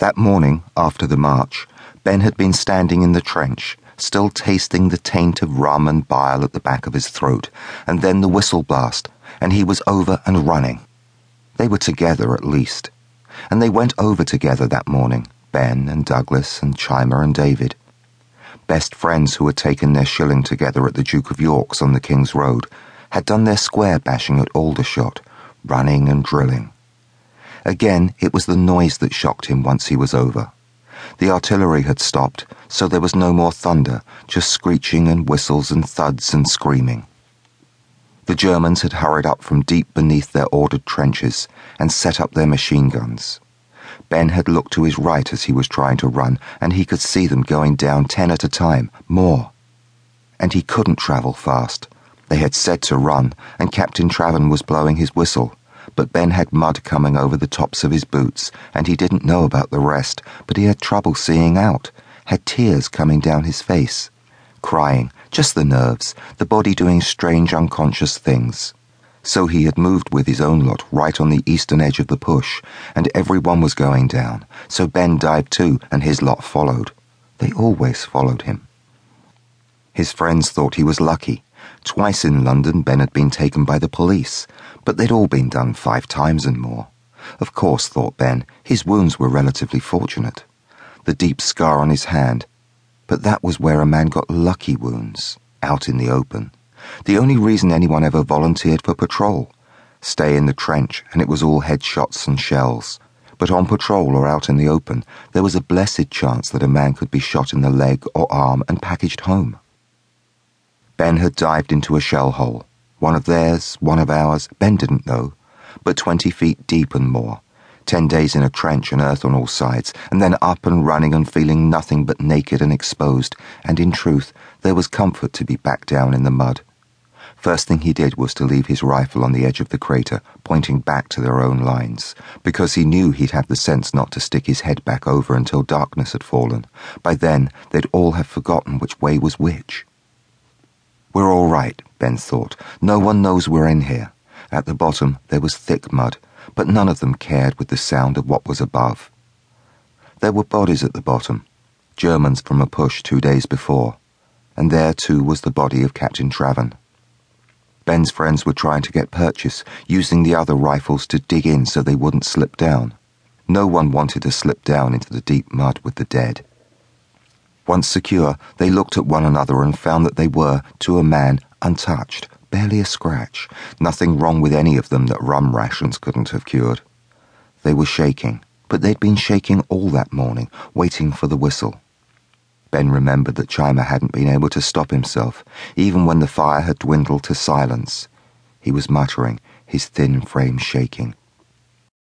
That morning, after the march, Ben had been standing in the trench, still tasting the taint of rum and bile at the back of his throat, and then the whistle blast, and he was over and running. They were together at least. And they went over together that morning, Ben and Douglas and Chimer and David. Best friends who had taken their shilling together at the Duke of York's on the King's Road had done their square bashing at Aldershot, running and drilling. Again, it was the noise that shocked him once he was over. The artillery had stopped, so there was no more thunder, just screeching and whistles and thuds and screaming. The Germans had hurried up from deep beneath their ordered trenches and set up their machine guns. Ben had looked to his right as he was trying to run, and he could see them going down ten at a time, more. And he couldn't travel fast. They had said to run, and Captain Traven was blowing his whistle but Ben had mud coming over the tops of his boots, and he didn't know about the rest, but he had trouble seeing out, had tears coming down his face. Crying, just the nerves, the body doing strange unconscious things. So he had moved with his own lot right on the eastern edge of the push, and everyone was going down, so Ben dived too, and his lot followed. They always followed him. His friends thought he was lucky. Twice in London, Ben had been taken by the police, but they'd all been done five times and more. Of course, thought Ben, his wounds were relatively fortunate. The deep scar on his hand, but that was where a man got lucky wounds, out in the open. The only reason anyone ever volunteered for patrol. Stay in the trench, and it was all headshots and shells. But on patrol or out in the open, there was a blessed chance that a man could be shot in the leg or arm and packaged home. Ben had dived into a shell hole. One of theirs, one of ours, Ben didn't know, but 20 feet deep and more. Ten days in a trench and earth on all sides, and then up and running and feeling nothing but naked and exposed, and in truth, there was comfort to be back down in the mud. First thing he did was to leave his rifle on the edge of the crater, pointing back to their own lines, because he knew he'd have the sense not to stick his head back over until darkness had fallen. By then, they'd all have forgotten which way was which. We're all right, Ben thought. No one knows we're in here. At the bottom, there was thick mud, but none of them cared with the sound of what was above. There were bodies at the bottom, Germans from a push two days before, and there too was the body of Captain Traven. Ben's friends were trying to get purchase, using the other rifles to dig in so they wouldn't slip down. No one wanted to slip down into the deep mud with the dead. Once secure, they looked at one another and found that they were, to a man, untouched, barely a scratch, nothing wrong with any of them that rum rations couldn't have cured. They were shaking, but they'd been shaking all that morning, waiting for the whistle. Ben remembered that Chimer hadn't been able to stop himself, even when the fire had dwindled to silence. He was muttering, his thin frame shaking.